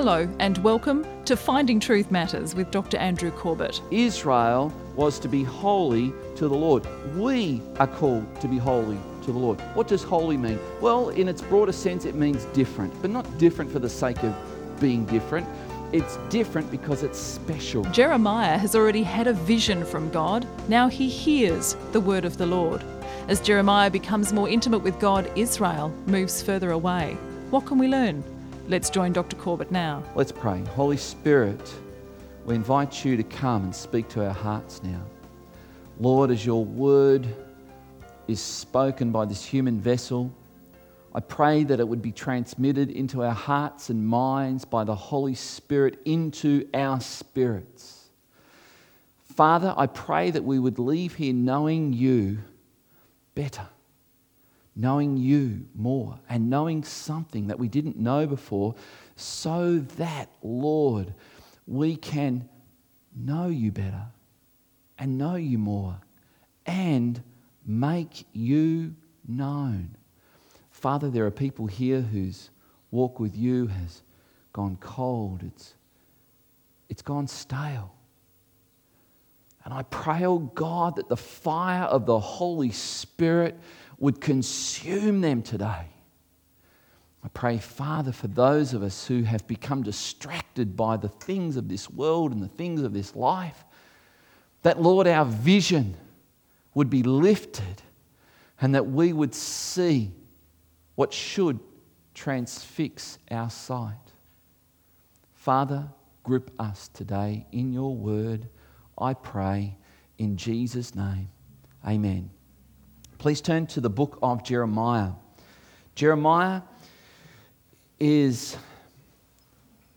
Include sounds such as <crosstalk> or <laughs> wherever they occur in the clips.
Hello, and welcome to Finding Truth Matters with Dr. Andrew Corbett. Israel was to be holy to the Lord. We are called to be holy to the Lord. What does holy mean? Well, in its broader sense, it means different, but not different for the sake of being different. It's different because it's special. Jeremiah has already had a vision from God. Now he hears the word of the Lord. As Jeremiah becomes more intimate with God, Israel moves further away. What can we learn? Let's join Dr. Corbett now. Let's pray. Holy Spirit, we invite you to come and speak to our hearts now. Lord, as your word is spoken by this human vessel, I pray that it would be transmitted into our hearts and minds by the Holy Spirit into our spirits. Father, I pray that we would leave here knowing you better knowing you more and knowing something that we didn't know before, so that, Lord, we can know you better and know you more and make you known. Father, there are people here whose walk with you has gone cold, it's, it's gone stale. And I pray, oh God, that the fire of the Holy Spirit would consume them today. I pray, Father, for those of us who have become distracted by the things of this world and the things of this life, that, Lord, our vision would be lifted and that we would see what should transfix our sight. Father, grip us today in your word, I pray, in Jesus' name. Amen. Please turn to the book of Jeremiah. Jeremiah is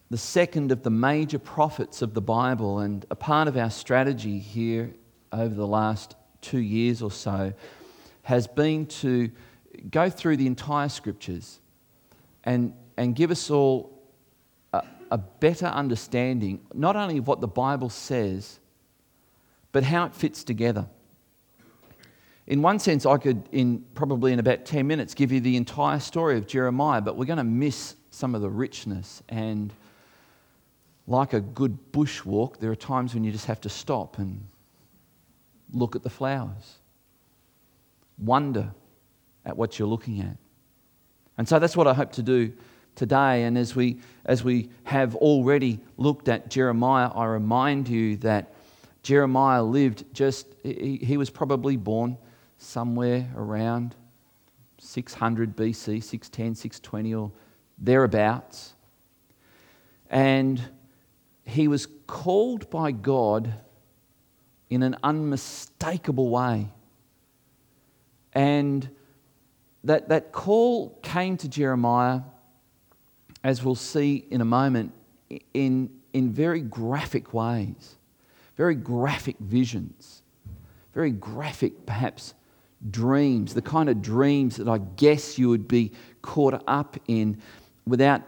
the second of the major prophets of the Bible, and a part of our strategy here over the last two years or so has been to go through the entire scriptures and, and give us all a, a better understanding, not only of what the Bible says, but how it fits together. In one sense, I could, in probably in about 10 minutes, give you the entire story of Jeremiah, but we're going to miss some of the richness. And like a good bushwalk, there are times when you just have to stop and look at the flowers, wonder at what you're looking at. And so that's what I hope to do today. And as we, as we have already looked at Jeremiah, I remind you that Jeremiah lived just, he, he was probably born somewhere around 600 BC, 610, 620, or thereabouts. And he was called by God in an unmistakable way. And that, that call came to Jeremiah, as we'll see in a moment, in, in very graphic ways, very graphic visions, very graphic, perhaps, dreams, the kind of dreams that I guess you would be caught up in without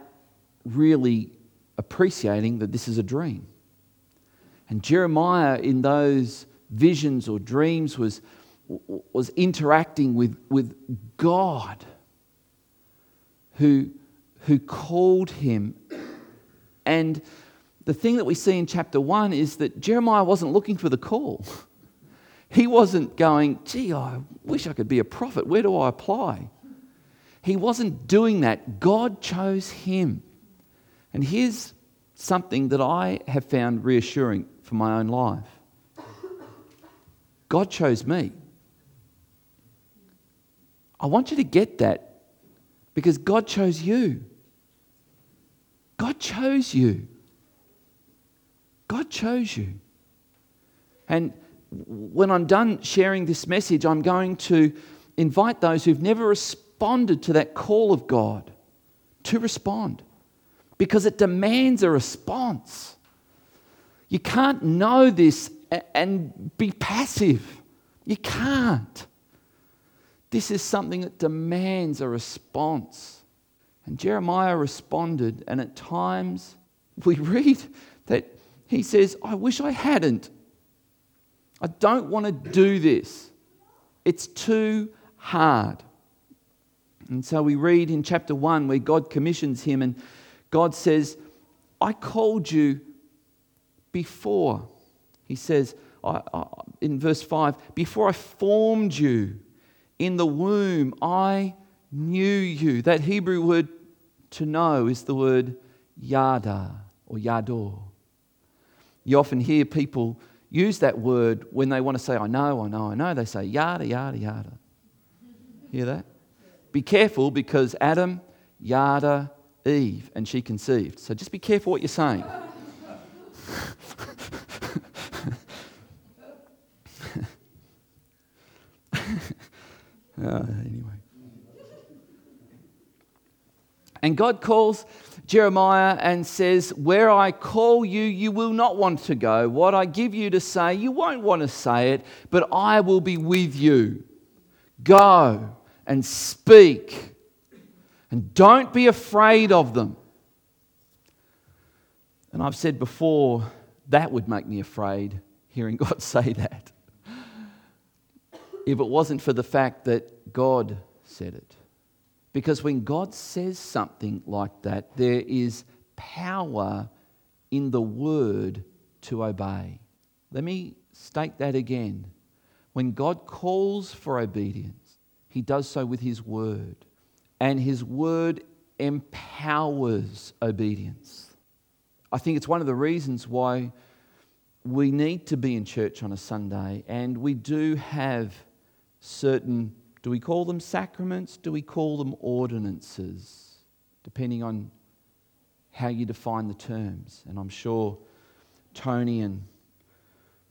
really appreciating that this is a dream. And Jeremiah, in those visions or dreams, was, was interacting with, with God who, who called him. And the thing that we see in chapter 1 is that Jeremiah wasn't looking for the call. <laughs> He wasn't going, gee, I wish I could be a prophet. Where do I apply? He wasn't doing that. God chose him. And here's something that I have found reassuring for my own life God chose me. I want you to get that because God chose you. God chose you. God chose you. And when I'm done sharing this message, I'm going to invite those who've never responded to that call of God to respond because it demands a response. You can't know this and be passive. You can't. This is something that demands a response. And Jeremiah responded, and at times we <laughs> read that he says, I wish I hadn't. I don't want to do this. It's too hard. And so we read in chapter 1 where God commissions him, and God says, I called you before. He says I, I, in verse 5 Before I formed you in the womb, I knew you. That Hebrew word to know is the word yada or yador. You often hear people use that word when they want to say, I know, I know, I know. They say yada, yada, yada. Hear that? Be careful because Adam, yada, Eve, and she conceived. So just be careful what you're saying. uh, <laughs> anyway. And God calls Jeremiah and says, Where I call you, you will not want to go. What I give you to say, you won't want to say it, but I will be with you. Go and speak. And don't be afraid of them. And I've said before, that would make me afraid, hearing <laughs> God say that. If it wasn't for the fact that God said it. Because when God says something like that, there is power in the word to obey. Let me state that again. When God calls for obedience, he does so with his word, and his word empowers obedience. I think it's one of the reasons why we need to be in church on a Sunday, and we do have certain do we call them sacraments? Do we call them ordinances? Depending on how you define the terms. And I'm sure Tony and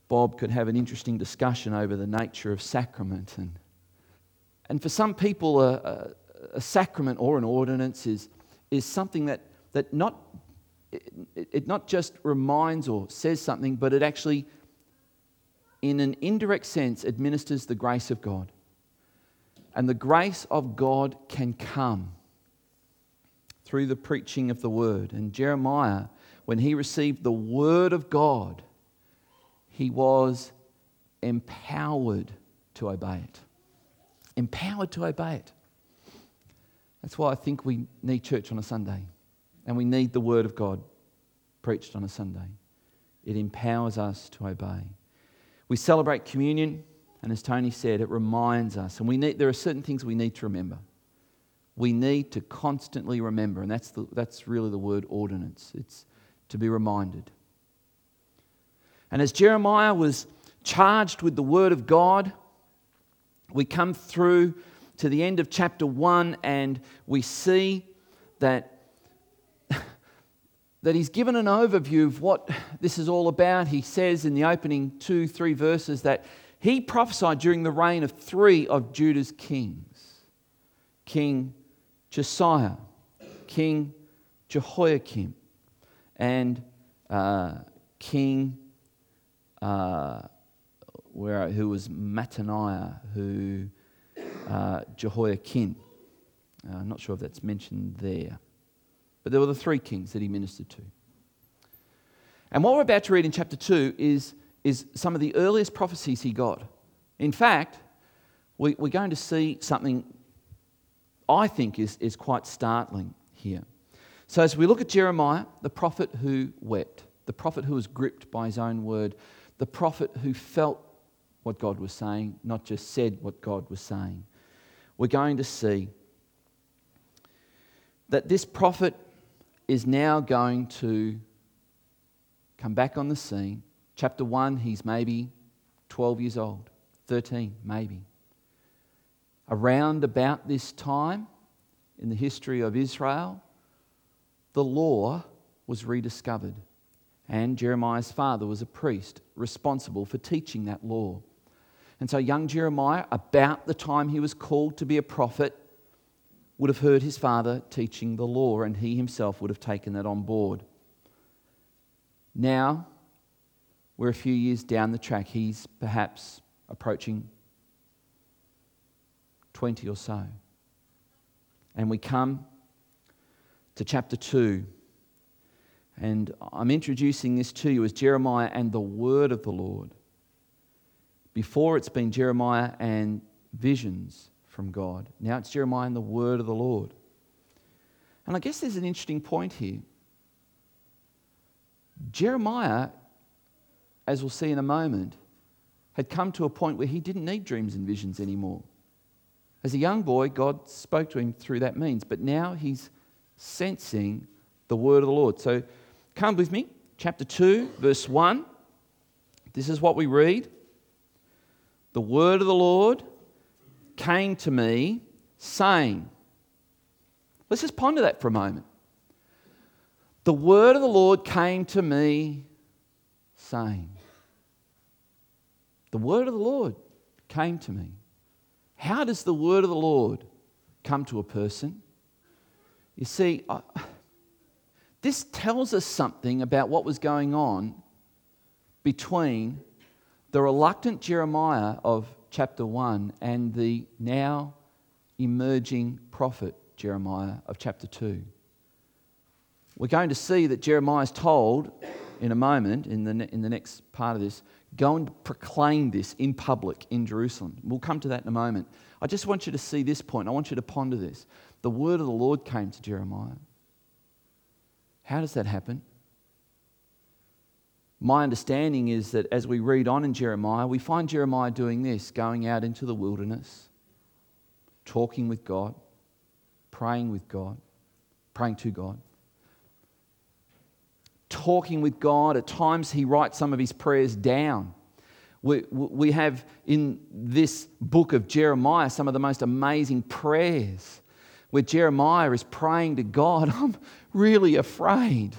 Bob could have an interesting discussion over the nature of sacrament. And, and for some people, a, a, a sacrament or an ordinance is, is something that, that not, it, it not just reminds or says something, but it actually, in an indirect sense, administers the grace of God and the grace of God can come through the preaching of the word. And Jeremiah, when he received the word of God, he was empowered to obey it. Empowered to obey it. That's why I think we need church on a Sunday and we need the word of God preached on a Sunday. It empowers us to obey. We celebrate communion and as Tony said, it reminds us, and we need, there are certain things we need to remember. We need to constantly remember, and that's, the, that's really the word ordinance. It's to be reminded. And as Jeremiah was charged with the word of God, we come through to the end of chapter 1 and we see that, <laughs> that he's given an overview of what this is all about. He says in the opening two, three verses that he prophesied during the reign of three of Judah's kings King Josiah, King Jehoiakim, and uh, King, uh, where, who was Mattaniah, who uh, Jehoiakim. Uh, I'm not sure if that's mentioned there. But there were the three kings that he ministered to. And what we're about to read in chapter 2 is is some of the earliest prophecies he got. In fact, we, are going to see something I think is, is quite startling here. So, as we look at Jeremiah, the prophet who wept, the prophet who was gripped by his own word, the prophet who felt what God was saying, not just said what God was saying, we're going to see that this prophet is now going to come back on the scene Chapter 1, he's maybe 12 years old, 13, maybe. Around about this time in the history of Israel, the law was rediscovered. And Jeremiah's father was a priest responsible for teaching that law. And so, young Jeremiah, about the time he was called to be a prophet, would have heard his father teaching the law, and he himself would have taken that on board. Now, we're a few years down the track. He's perhaps approaching 20 or so. And we come to chapter 2. And I'm introducing this to you as Jeremiah and the word of the Lord. Before it's been Jeremiah and visions from God. Now it's Jeremiah and the word of the Lord. And I guess there's an interesting point here. Jeremiah, as we'll see in a moment, had come to a point where he didn't need dreams and visions anymore. As a young boy, God spoke to him through that means, but now he's sensing the word of the Lord. So come with me, chapter 2, verse 1. This is what we read. The word of the Lord came to me, saying, Let's just ponder that for a moment. The word of the Lord came to me, saying, The word of the Lord came to me. How does the word of the Lord come to a person? You see, I, this tells us something about what was going on between the reluctant Jeremiah of chapter 1 and the now emerging prophet Jeremiah of chapter 2. We're going to see that Jeremiah is told in a moment, in the, in the next part of this, go and proclaim this in public in Jerusalem. We'll come to that in a moment. I just want you to see this point. I want you to ponder this. The word of the Lord came to Jeremiah. How does that happen? My understanding is that as we read on in Jeremiah, we find Jeremiah doing this going out into the wilderness, talking with God, praying with God, praying to God, talking with God. At times, he writes some of his prayers down. We, we have in this book of Jeremiah some of the most amazing prayers where Jeremiah is praying to God, <laughs> I'm really afraid.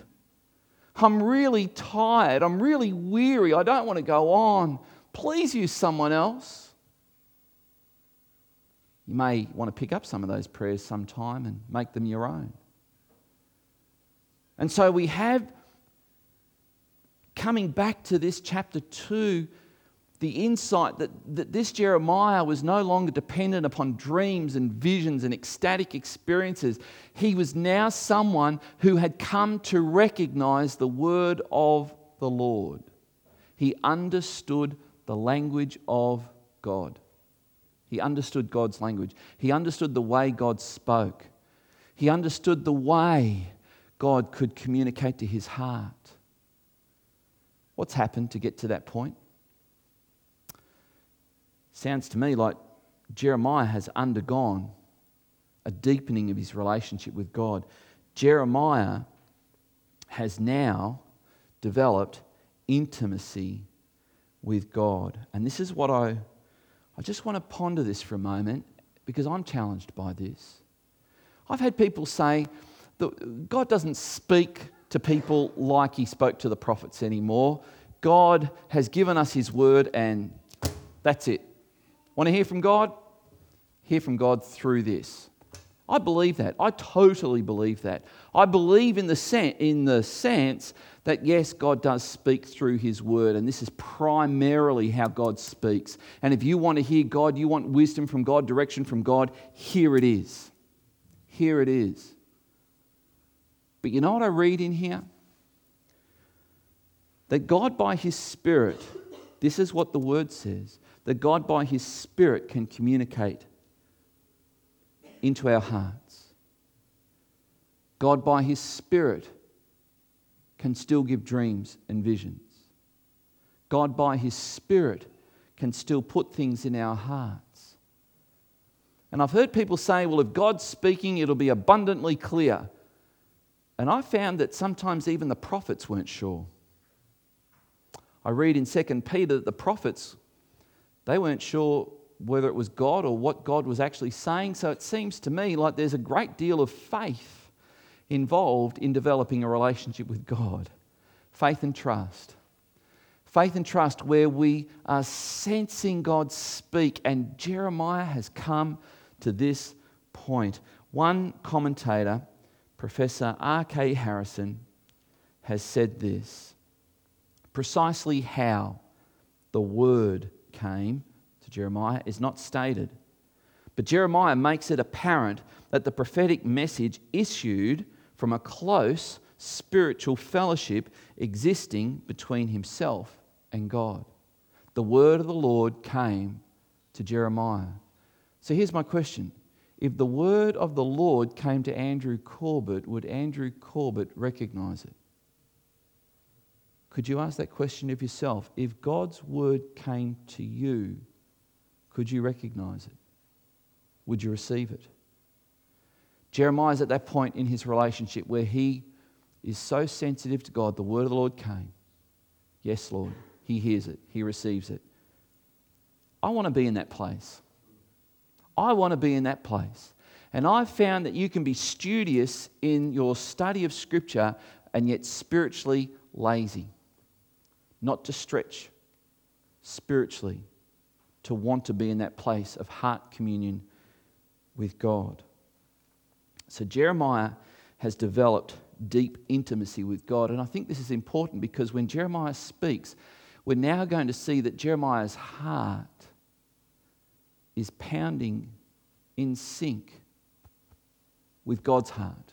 I'm really tired. I'm really weary. I don't want to go on. Please use someone else. You may want to pick up some of those prayers sometime and make them your own. And so we have, coming back to this chapter 2, the insight that, that this Jeremiah was no longer dependent upon dreams and visions and ecstatic experiences. He was now someone who had come to recognize the word of the Lord. He understood the language of God. He understood God's language. He understood the way God spoke. He understood the way God could communicate to his heart. What's happened to get to that point? Sounds to me like Jeremiah has undergone a deepening of his relationship with God. Jeremiah has now developed intimacy with God. And this is what I, I just want to ponder this for a moment because I'm challenged by this. I've had people say that God doesn't speak to people like he spoke to the prophets anymore. God has given us his word and that's it. Want to hear from God? Hear from God through this. I believe that. I totally believe that. I believe in the, sen- in the sense that, yes, God does speak through His Word, and this is primarily how God speaks. And if you want to hear God, you want wisdom from God, direction from God, here it is. Here it is. But you know what I read in here? That God, by His Spirit, this is what the Word says that God, by His Spirit, can communicate into our hearts. God, by His Spirit, can still give dreams and visions. God, by His Spirit, can still put things in our hearts. And I've heard people say, well, if God's speaking, it'll be abundantly clear. And I found that sometimes even the prophets weren't sure. I read in 2 Peter that the prophets they weren't sure whether it was God or what God was actually saying. So it seems to me like there's a great deal of faith involved in developing a relationship with God faith and trust. Faith and trust, where we are sensing God speak, and Jeremiah has come to this point. One commentator, Professor R.K. Harrison, has said this precisely how the Word came to Jeremiah is not stated. But Jeremiah makes it apparent that the prophetic message issued from a close spiritual fellowship existing between himself and God. The word of the Lord came to Jeremiah. So here's my question. If the word of the Lord came to Andrew Corbett, would Andrew Corbett recognize it? Could you ask that question of yourself? If God's word came to you, could you recognize it? Would you receive it? Jeremiah's at that point in his relationship where he is so sensitive to God, the word of the Lord came. Yes, Lord. He hears it, he receives it. I want to be in that place. I want to be in that place. And I've found that you can be studious in your study of Scripture and yet spiritually lazy. Not to stretch spiritually, to want to be in that place of heart communion with God. So Jeremiah has developed deep intimacy with God. And I think this is important because when Jeremiah speaks, we're now going to see that Jeremiah's heart is pounding in sync with God's heart.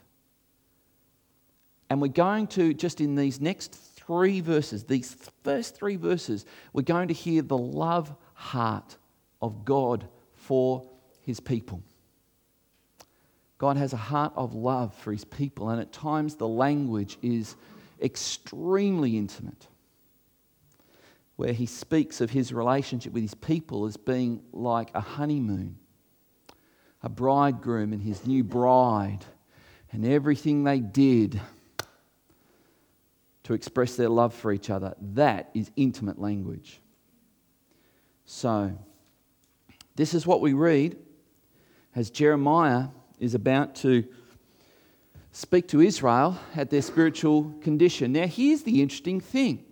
And we're going to, just in these next three verses, these first three verses, we're going to hear the love heart of God for his people. God has a heart of love for his people, and at times the language is extremely intimate, where he speaks of his relationship with his people as being like a honeymoon, a bridegroom and his new bride, and everything they did to express their love for each other. That is intimate language. So, this is what we read as Jeremiah is about to speak to Israel at their spiritual condition. Now, here's the interesting thing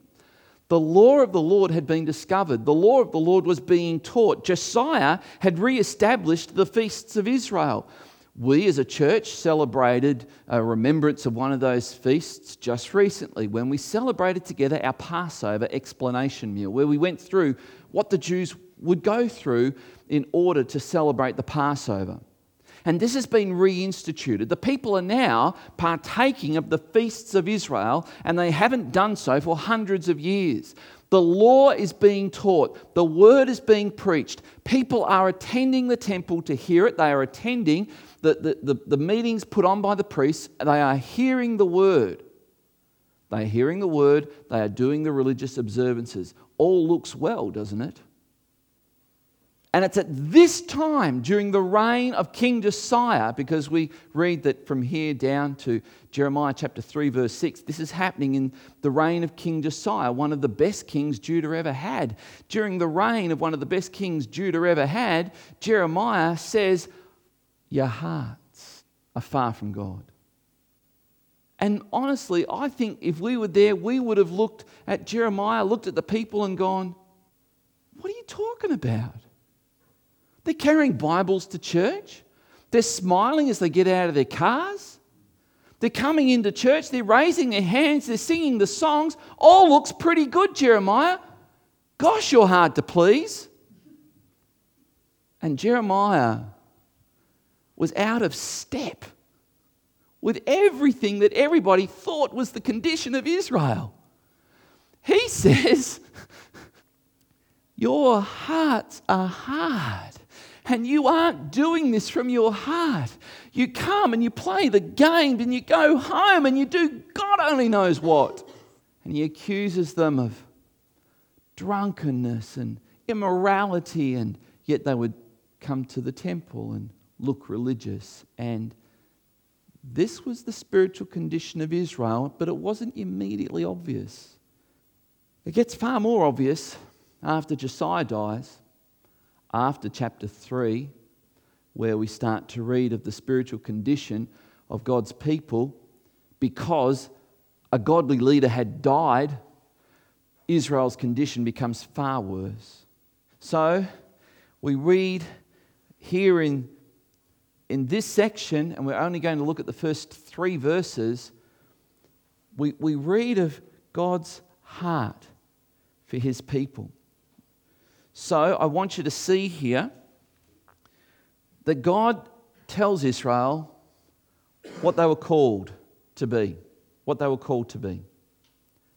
the law of the Lord had been discovered, the law of the Lord was being taught. Josiah had re established the feasts of Israel. We as a church celebrated a remembrance of one of those feasts just recently when we celebrated together our Passover explanation meal, where we went through what the Jews would go through in order to celebrate the Passover. And this has been reinstituted. The people are now partaking of the feasts of Israel, and they haven't done so for hundreds of years. The law is being taught, the word is being preached. People are attending the temple to hear it, they are attending the, the, the, the meetings put on by the priests, they are hearing the word. They are hearing the word, they are doing the religious observances. All looks well, doesn't it? And it's at this time during the reign of King Josiah, because we read that from here down to Jeremiah chapter 3, verse 6, this is happening in the reign of King Josiah, one of the best kings Judah ever had. During the reign of one of the best kings Judah ever had, Jeremiah says, Your hearts are far from God. And honestly, I think if we were there, we would have looked at Jeremiah, looked at the people, and gone, What are you talking about? They're carrying Bibles to church. They're smiling as they get out of their cars. They're coming into church. They're raising their hands. They're singing the songs. All looks pretty good, Jeremiah. Gosh, you're hard to please. And Jeremiah was out of step with everything that everybody thought was the condition of Israel. He <laughs> says, Your hearts are hard. And you aren't doing this from your heart. You come and you play the game and you go home and you do God only knows what. And he accuses them of drunkenness and immorality, and yet they would come to the temple and look religious. And this was the spiritual condition of Israel, but it wasn't immediately obvious. It gets far more obvious after Josiah dies after chapter 3, where we start to read of the spiritual condition of God's people, because a godly leader had died, Israel's condition becomes far worse. So we read here in, in this section, and we're only going to look at the first three verses, we, we read of God's heart for his people. So I want you to see here that God tells Israel what they were called to be, what they were called to be.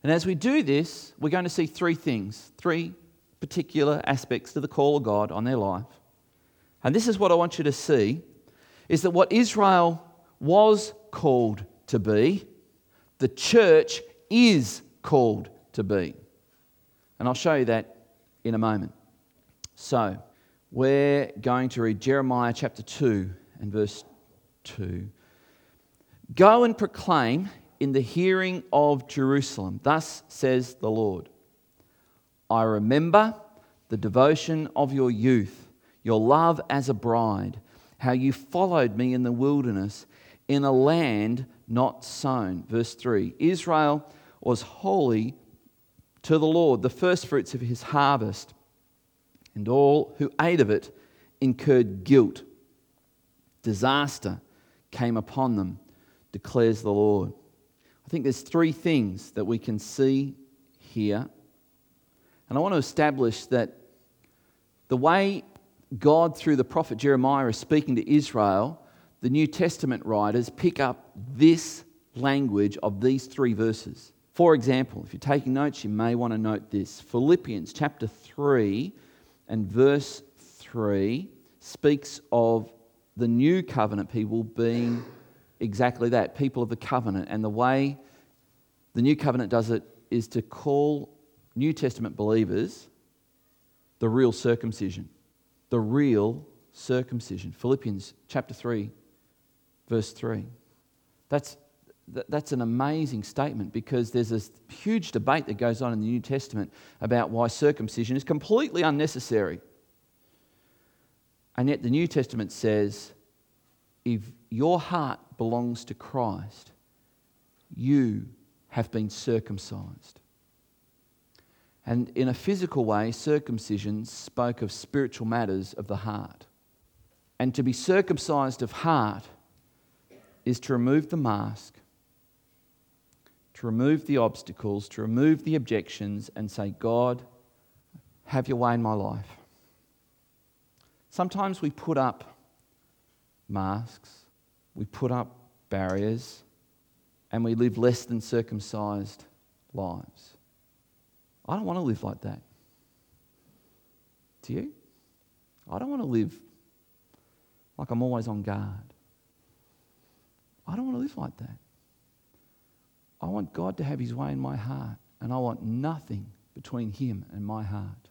And as we do this, we're going to see three things, three particular aspects to the call of God on their life. And this is what I want you to see is that what Israel was called to be, the church is called to be. And I'll show you that in a moment. So, we're going to read Jeremiah chapter 2 and verse 2. Go and proclaim in the hearing of Jerusalem, thus says the Lord I remember the devotion of your youth, your love as a bride, how you followed me in the wilderness in a land not sown. Verse 3 Israel was holy to the Lord, the firstfruits of his harvest, and all who ate of it incurred guilt. Disaster came upon them, declares the Lord. I think there's three things that we can see here. And I want to establish that the way God, through the prophet Jeremiah, is speaking to Israel, the New Testament writers pick up this language of these three verses. For example, if you're taking notes, you may want to note this Philippians chapter 3 and verse 3 speaks of the new covenant people being exactly that people of the covenant. And the way the new covenant does it is to call New Testament believers the real circumcision. The real circumcision. Philippians chapter 3, verse 3. That's, that's an amazing statement because there's this huge debate that goes on in the New Testament about why circumcision is completely unnecessary. And yet the New Testament says if your heart belongs to Christ, you have been circumcised. And in a physical way, circumcision spoke of spiritual matters of the heart. And to be circumcised of heart is to remove the mask, to remove the obstacles, to remove the objections, and say, God, have your way in my life. Sometimes we put up masks, we put up barriers, and we live less than circumcised lives. I don't want to live like that. Do you? I don't want to live like I'm always on guard. I don't want to live like that. I want God to have his way in my heart, and I want nothing between him and my heart.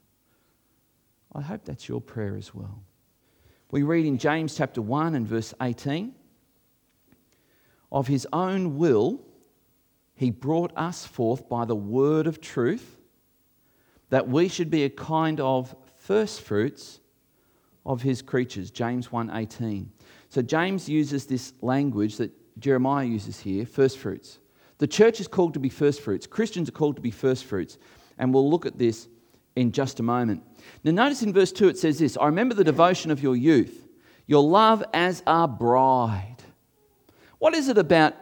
I hope that's your prayer as well. We read in James chapter 1 and verse 18 Of his own will, he brought us forth by the word of truth, that we should be a kind of first fruits of his creatures. James 1:18. So James uses this language that Jeremiah uses here, first fruits. The church is called to be first fruits. Christians are called to be first fruits. And we'll look at this in just a moment. Now, notice in verse 2 it says this I remember the devotion of your youth, your love as a bride. What is it about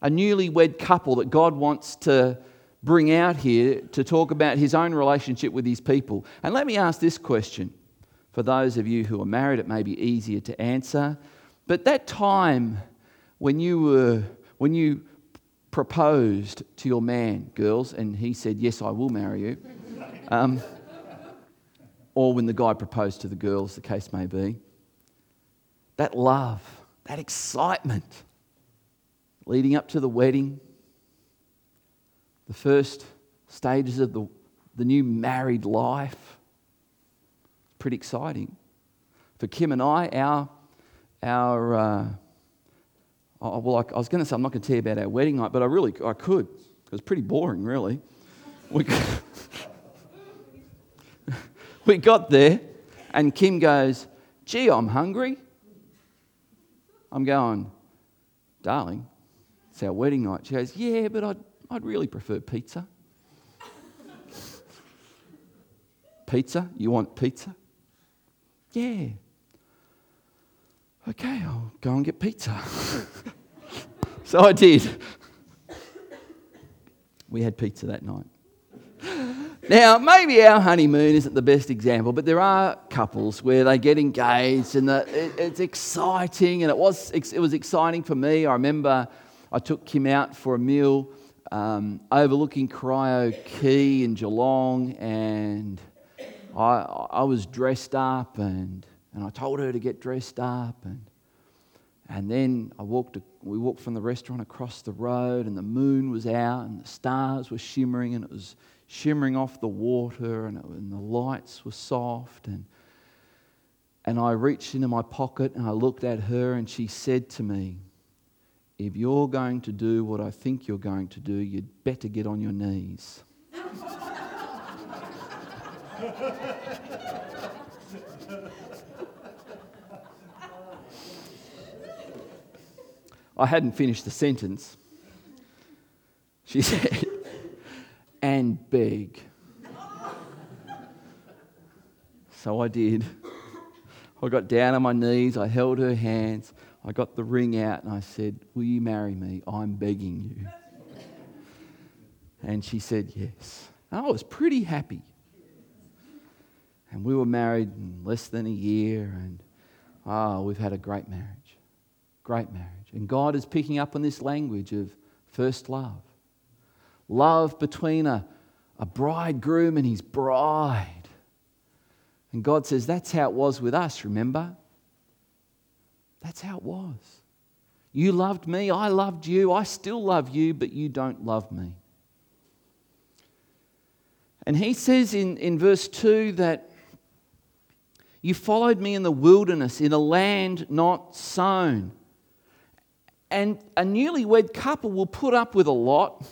a newlywed couple that God wants to bring out here to talk about his own relationship with his people? And let me ask this question. For those of you who are married, it may be easier to answer. But that time when you were, when you proposed to your man, girls, and he said, Yes, I will marry you. Um, or when the guy proposed to the girls, the case may be. That love, that excitement leading up to the wedding, the first stages of the, the new married life. Pretty exciting. For Kim and I, our, our uh, oh, well, I, I was going to say I'm not going to tell you about our wedding night, but I really I could. It was pretty boring, really. We, <laughs> we got there, and Kim goes, Gee, I'm hungry. I'm going, Darling, it's our wedding night. She goes, Yeah, but I'd, I'd really prefer pizza. <laughs> pizza? You want pizza? Yeah. Okay, I'll go and get pizza. <laughs> so I did. We had pizza that night. Now, maybe our honeymoon isn't the best example, but there are couples where they get engaged and the, it, it's exciting, and it was, it was exciting for me. I remember I took Kim out for a meal um, overlooking Corio Quay in Geelong, and I, I was dressed up, and, and I told her to get dressed up, and, and then I walked, We walked from the restaurant across the road, and the moon was out, and the stars were shimmering, and it was shimmering off the water, and, it, and the lights were soft. And, and I reached into my pocket and I looked at her, and she said to me, If you're going to do what I think you're going to do, you'd better get on your knees. <laughs> I hadn't finished the sentence. She <laughs> said, and beg. So I did. I got down on my knees, I held her hands, I got the ring out, and I said, Will you marry me? I'm begging you. And she said, Yes. And I was pretty happy. And we were married in less than a year, and ah, oh, we've had a great marriage. Great marriage. And God is picking up on this language of first love love between a, a bridegroom and his bride. And God says, That's how it was with us, remember? That's how it was. You loved me, I loved you, I still love you, but you don't love me. And he says in, in verse 2 that you followed me in the wilderness, in a land not sown. And a newlywed couple will put up with a lot.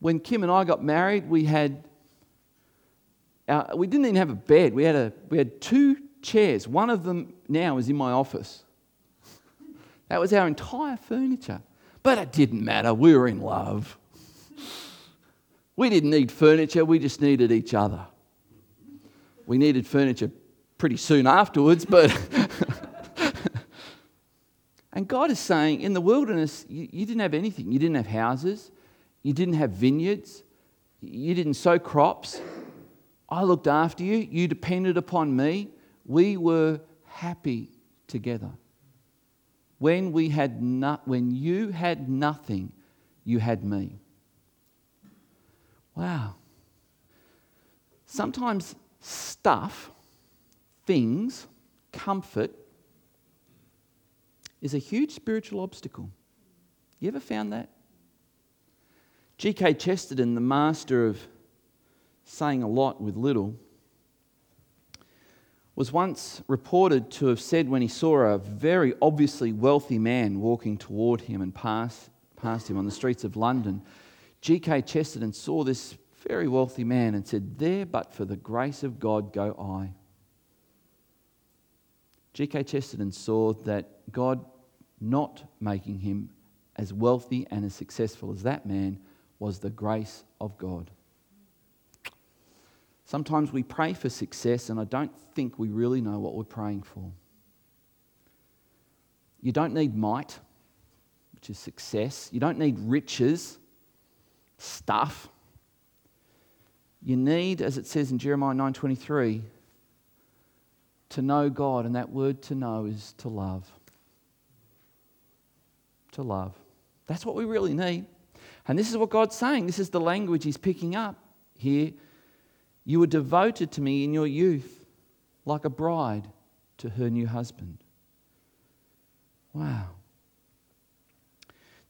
When Kim and I got married, we had uh, we didn't even have a bed. We had a we had two chairs. One of them now is in my office. That was our entire furniture. But it didn't matter. We were in love. We didn't need furniture, we just needed each other. We needed furniture pretty soon afterwards, but <laughs> And God is saying, in the wilderness, you, you, didn't have anything. You didn't have houses, you didn't have vineyards, you didn't sow crops. I looked after you, you depended upon me. We were happy together. When, we had no, when you had nothing, you had me. Wow. Sometimes stuff, things, comfort, is a huge spiritual obstacle. You ever found that? G.K. Chesterton, the master of saying a lot with little, was once reported to have said when he saw a very obviously wealthy man walking toward him and pass, past him on the streets of London, G.K. Chesterton saw this very wealthy man and said, There, but for the grace of God, go I. G.K. Chesterton saw that God not making him as wealthy and as successful as that man was the grace of God. Sometimes we pray for success, and I don't think we really know what we're praying for. You don't need might, which is success. You don't need riches, stuff. You need, as it says in Jeremiah 9:23, to know God, and that word to know is to love. To love. That's what we really need. And this is what God's saying. This is the language He's picking up here. You were devoted to me in your youth, like a bride to her new husband. Wow.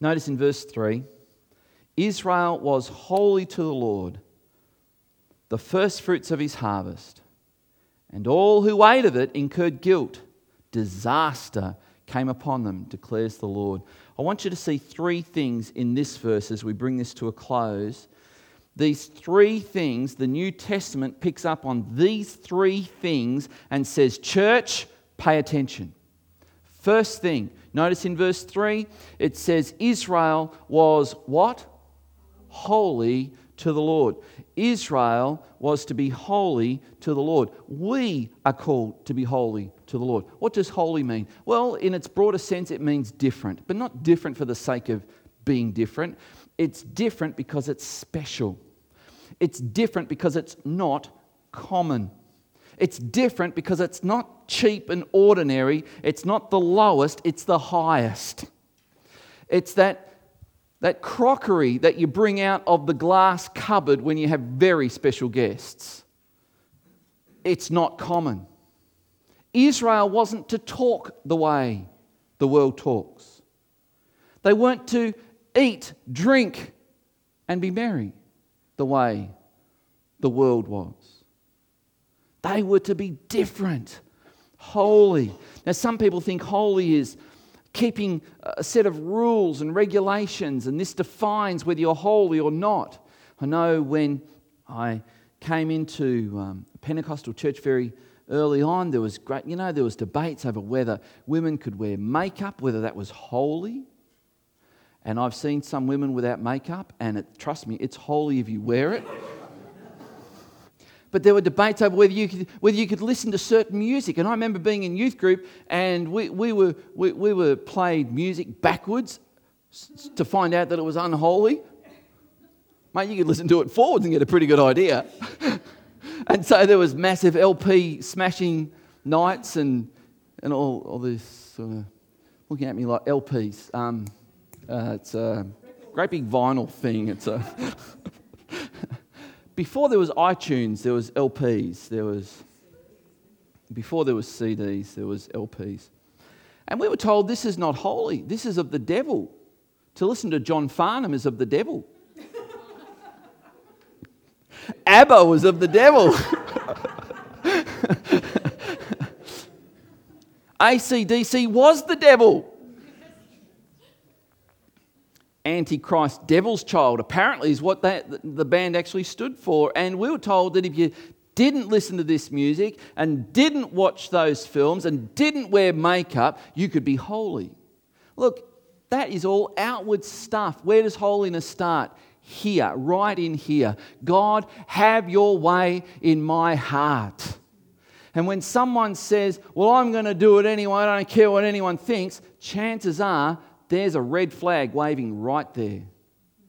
Notice in verse 3 Israel was holy to the Lord, the first fruits of his harvest and all who ate of it incurred guilt. Disaster came upon them, declares the Lord. I want you to see three things in this verse as we bring this to a close. These three things, the New Testament picks up on these three things and says, Church, pay attention. First thing, notice in verse 3, it says, Israel was what? Holy to the Lord. Israel was to be holy to the Lord. We are called to be holy to the Lord. What does holy mean? Well, in its broader sense, it means different, but not different for the sake of being different. It's different because it's special. It's different because it's not common. It's different because it's not cheap and ordinary. It's not the lowest, it's the highest. It's that that crockery that you bring out of the glass cupboard when you have very special guests. It's not common. Israel wasn't to talk the way the world talks. They weren't to eat, drink, and be merry the way the world was. They were to be different, holy. Now, some people think holy is keeping a set of rules and regulations, and this defines whether you're holy or not. I know when I came into um, Pentecostal church very early on, there was great, you know, there was debates over whether women could wear makeup, whether that was holy. And I've seen some women without makeup, and it, trust me, it's holy if you wear it. But there were debates over whether you, could, whether you could listen to certain music. And I remember being in youth group, and we, we, were, we, we were played music backwards to find out that it was unholy. Mate, you could listen to it forwards and get a pretty good idea. <laughs> and so there was massive LP smashing nights and, and all, all this sort of looking at me like LPs. Um, uh, it's a great big vinyl thing. It's a <laughs> before there was iTunes, there was LPs. There was before there was CDs, there was LPs. And we were told this is not holy. This is of the devil. To listen to John Farnham is of the devil. <laughs> ABBA was of the devil. <laughs> ACDC was the devil. Antichrist, devil's child, apparently is what that, the band actually stood for. And we were told that if you didn't listen to this music and didn't watch those films and didn't wear makeup, you could be holy. Look, that is all outward stuff. Where does holiness start? Here, right in here. God, have your way in my heart. And when someone says, Well, I'm going to do it anyway, I don't care what anyone thinks, chances are there's a red flag waving right there.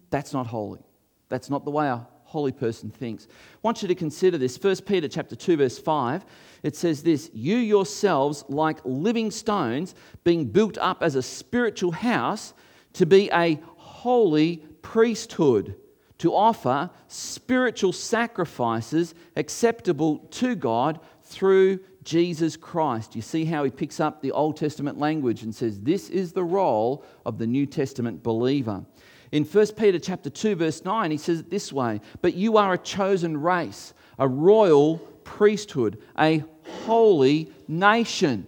That's not holy. That's not the way a holy person thinks. I want you to consider this. 1 Peter chapter 2 verse 5. It says this, "You yourselves like living stones being built up as a spiritual house to be a holy priesthood." to offer spiritual sacrifices acceptable to God through Jesus Christ. You see how he picks up the Old Testament language and says this is the role of the New Testament believer. In 1 Peter chapter 2 verse 9 he says it this way, "But you are a chosen race, a royal priesthood, a holy nation."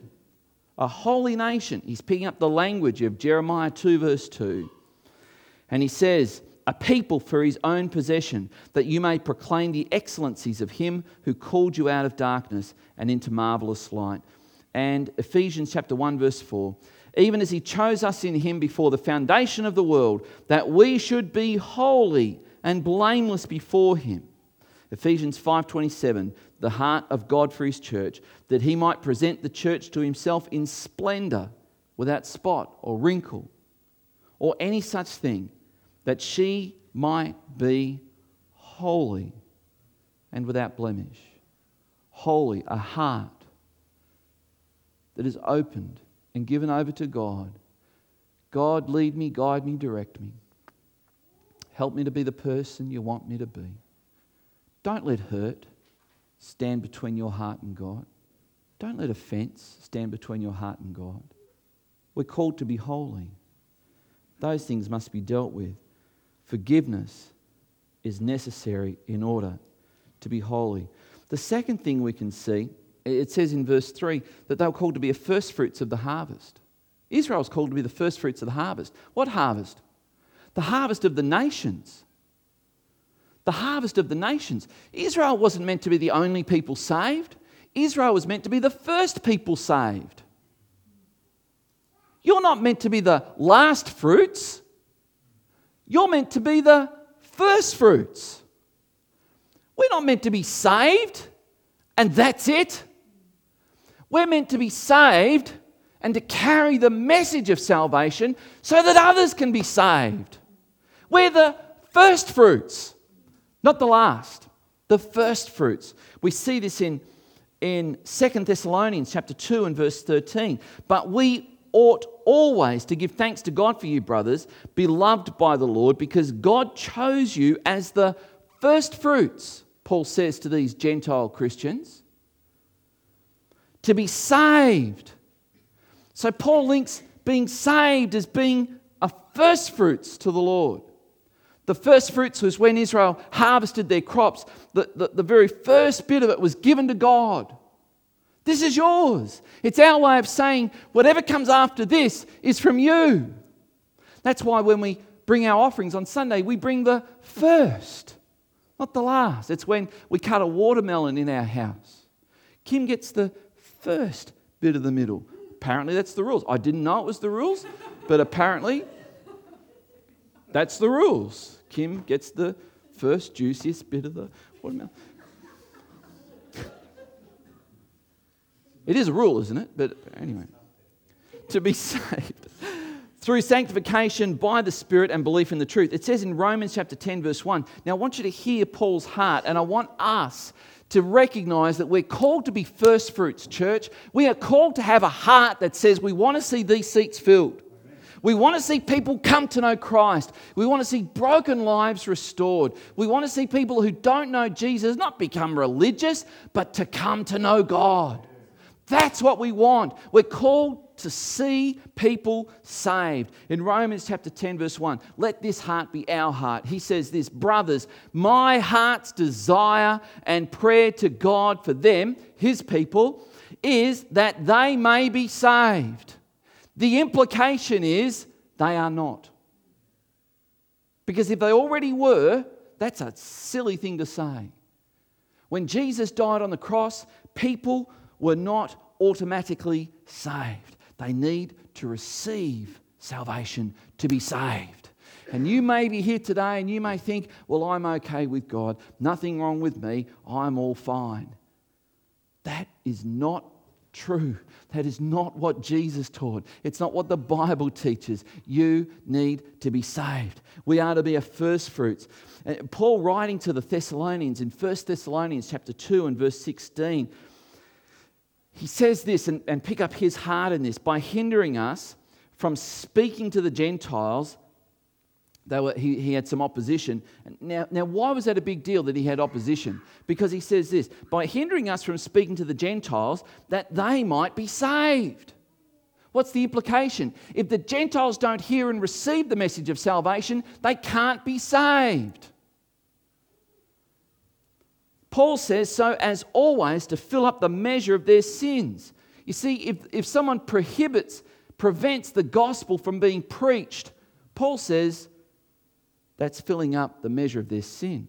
A holy nation. He's picking up the language of Jeremiah 2 verse 2. And he says, a people for his own possession, that you may proclaim the excellencies of him who called you out of darkness and into marvelous light. And Ephesians chapter 1 verse 4, even as he chose us in him before the foundation of the world, that we should be holy and blameless before him. Ephesians 5:27, the heart of God for his church, that he might present the church to himself in splendor, without spot or wrinkle or any such thing that she might be holy and without blemish. Holy, a heart that is opened and given over to God. God, lead me, guide me, direct me. Help me to be the person you want me to be. Don't let hurt stand between your heart and God. Don't let offense stand between your heart and God. We're called to be holy. Those things must be dealt with. Forgiveness is necessary in order to be holy. The second thing we can see, it says in verse 3 that they were called to be first fruits of the harvest. Israel Israel's called to be the first fruits of the harvest. What harvest? The harvest of the nations. The harvest of the nations. Israel wasn't meant to be the only people saved, Israel was meant to be the first people saved. You're not meant to be the last fruits. You're meant to be the first fruits. We're not meant to be saved and that's it. We're meant to be saved and to carry the message of salvation so that others can be saved. We're the first fruits, not the last, the first fruits. We see this in, in 2 Thessalonians chapter 2 and verse 13. But we ought always to give thanks to God for you, brothers, beloved by the Lord, because God chose you as the first fruits, Paul says to these Gentile Christians, to be saved. So Paul links being saved as being a first fruits to the Lord. The first fruits was when Israel harvested their crops. The, the, the, very first bit of it was given to God. This is yours. It's our way of saying whatever comes after this is from you. That's why when we bring our offerings on Sunday, we bring the first, not the last. It's when we cut a watermelon in our house. Kim gets the first bit of the middle. Apparently, that's the rules. I didn't know it was the rules, but apparently, that's the rules. Kim gets the first juiciest bit of the watermelon. It is a rule, isn't it? But anyway, to be <laughs> saved through sanctification by the Spirit and belief in the truth. It says in Romans chapter 10, verse 1. Now, I want you to hear Paul's heart, and I want us to recognize that we're called to be first fruits, church. We are called to have a heart that says we want to see these seats filled. We want to see people come to know Christ. We want to see broken lives restored. We want to see people who don't know Jesus not become religious, but to come to know God. That's what we want. We're called to see people saved. In Romans chapter 10, verse 1, let this heart be our heart. He says this Brothers, my heart's desire and prayer to God for them, his people, is that they may be saved. The implication is they are not. Because if they already were, that's a silly thing to say. When Jesus died on the cross, people were not automatically saved. They need to receive salvation to be saved. And you may be here today and you may think, well, I'm okay with God. Nothing wrong with me. I'm all fine. That is not true. That is not what Jesus taught. It's not what the Bible teaches. You need to be saved. We are to be a first fruits. Uh, Paul writing to the Thessalonians in 1 Thessalonians chapter 2 and verse 16 he says this, and, and pick up his heart in this by hindering us from speaking to the Gentiles. They were, he, he had some opposition. Now, now, why was that a big deal that he had opposition? Because he says this by hindering us from speaking to the Gentiles, that they might be saved. What's the implication? If the Gentiles don't hear and receive the message of salvation, they can't be saved. Paul says, so as always to fill up the measure of their sins. You see, if, if someone prohibits, prevents the gospel from being preached, Paul says that's filling up the measure of their sin.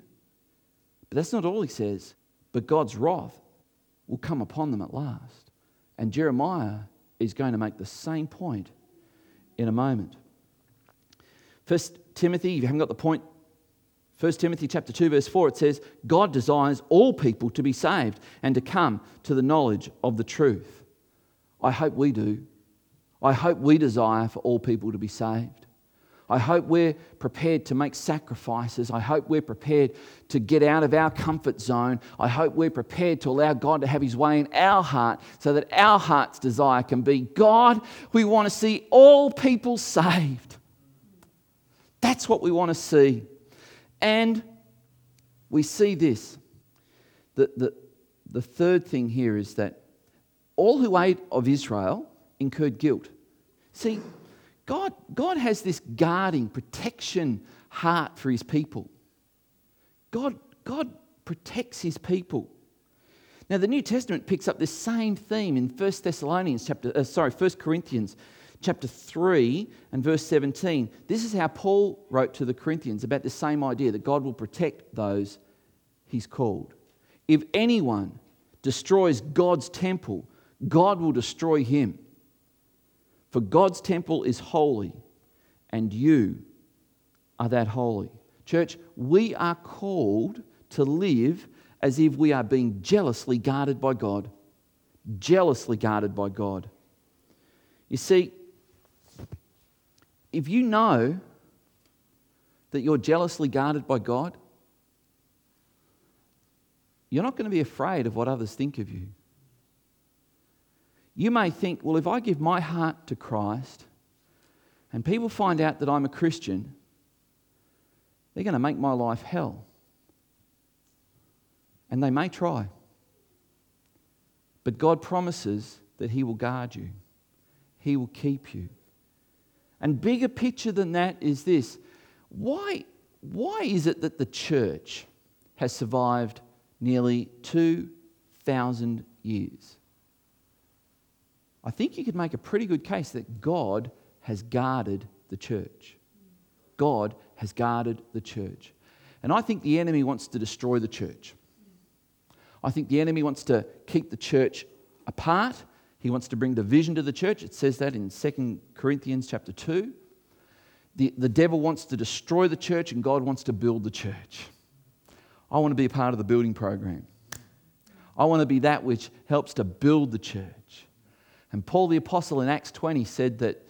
But that's not all he says. But God's wrath will come upon them at last. And Jeremiah is going to make the same point in a moment. First Timothy, if you haven't got the point 1 Timothy chapter 2 verse 4 it says God desires all people to be saved and to come to the knowledge of the truth. I hope we do. I hope we desire for all people to be saved. I hope we're prepared to make sacrifices. I hope we're prepared to get out of our comfort zone. I hope we're prepared to allow God to have His way in our heart so that our heart's desire can be God, we want to see all people saved. That's what we want to see. And we see this. The, the, the third thing here is that all who ate of Israel incurred guilt. See, God, God has this guarding, protection heart for his people. God, God protects his people. Now, the New Testament picks up this same theme in 1 Thessalonians chapter, uh, sorry, 1 Corinthians chapter 3 and verse 17. This is how Paul wrote to the Corinthians about the same idea that God will protect those he's called. If anyone destroys God's temple, God will destroy him. For God's temple is holy, and you are that holy. Church, we are called to live as if we are being jealously guarded by God. Jealously guarded by God. You see, if you know that you're jealously guarded by God, you're not going to be afraid of what others think of you. You may think, well, if I give my heart to Christ and people find out that I'm a Christian, they're going to make my life hell. And they may try. But God promises that He will guard you, He will keep you. And bigger picture than that is this why, why is it that the church has survived nearly 2,000 years? I think you could make a pretty good case that God has guarded the church. God has guarded the church. And I think the enemy wants to destroy the church. I think the enemy wants to keep the church apart. He wants to bring division to the church. It says that in 2 Corinthians chapter 2. The, the devil wants to destroy the church, and God wants to build the church. I want to be a part of the building program. I want to be that which helps to build the church. And Paul the Apostle in Acts 20 said that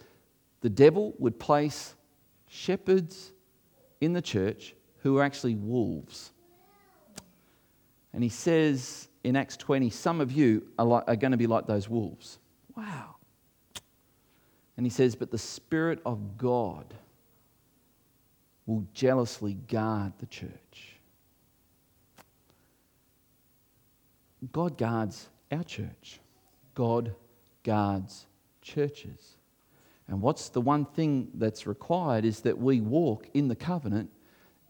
the devil would place shepherds in the church who are actually wolves. And he says in Acts 20, some of you are, like, are going to be like those wolves. Wow. And he says, but the Spirit of God will jealously guard the church. God guards our church. God guards churches. And what's the one thing that's required is that we walk in the covenant,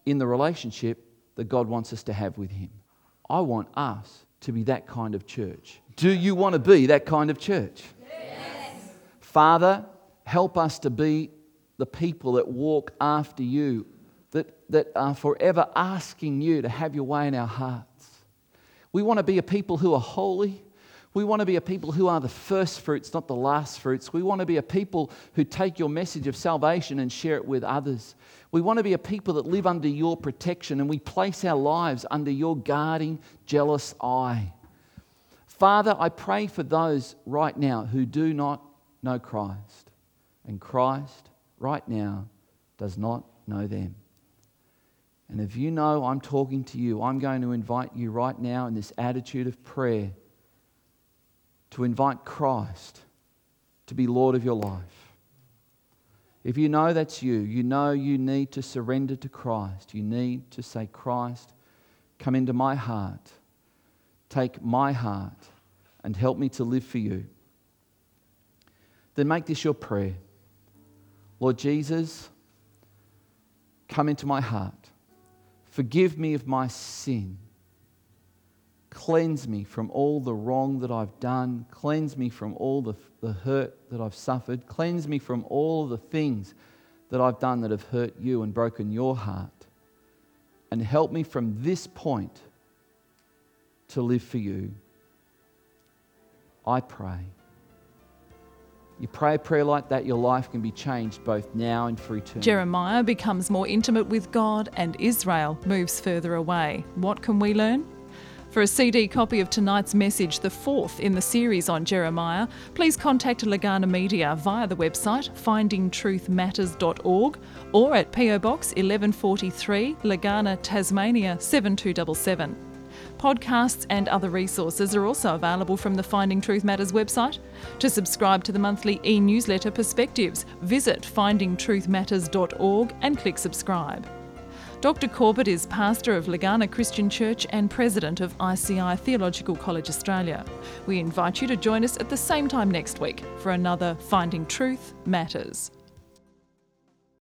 in the relationship that God wants us to have with Him. I want us to be that kind of church. Do you want to be that kind of church? Yes. Father, help us to be the people that walk after you, that, that are forever asking you to have your way in our hearts. We want to be a people who are holy. We want to be a people who are the first fruits, not the last fruits. We want to be a people who take your message of salvation and share it with others. We want to be a people that live under your protection and we place our lives under your guarding, jealous eye. Father, I pray for those right now who do not know Christ, and Christ right now does not know them. And if you know I'm talking to you, I'm going to invite you right now in this attitude of prayer to invite Christ to be Lord of your life. If you know that's you, you know you need to surrender to Christ. You need to say, Christ, come into my heart, take my heart, and help me to live for you. Then make this your prayer. Lord Jesus, come into my heart. Forgive me of my sin. Cleanse me from all the wrong that I've done. Cleanse me from all the, the hurt that I've suffered. Cleanse me from all the things that I've done that have hurt you and broken your heart. And help me from this point to live for you. I pray. You pray a prayer like that, your life can be changed both now and for eternity. Jeremiah becomes more intimate with God and Israel moves further away. What can we learn? For a CD copy of tonight's message, the fourth in the series on Jeremiah, please contact Legana Media via the website findingtruthmatters.org or at PO Box 1143, Legana, Tasmania 7277. Podcasts and other resources are also available from the Finding Truth Matters website. To subscribe to the monthly e newsletter Perspectives, visit findingtruthmatters.org and click subscribe. Dr. Corbett is pastor of Legana Christian Church and president of ICI Theological College Australia. We invite you to join us at the same time next week for another Finding Truth Matters.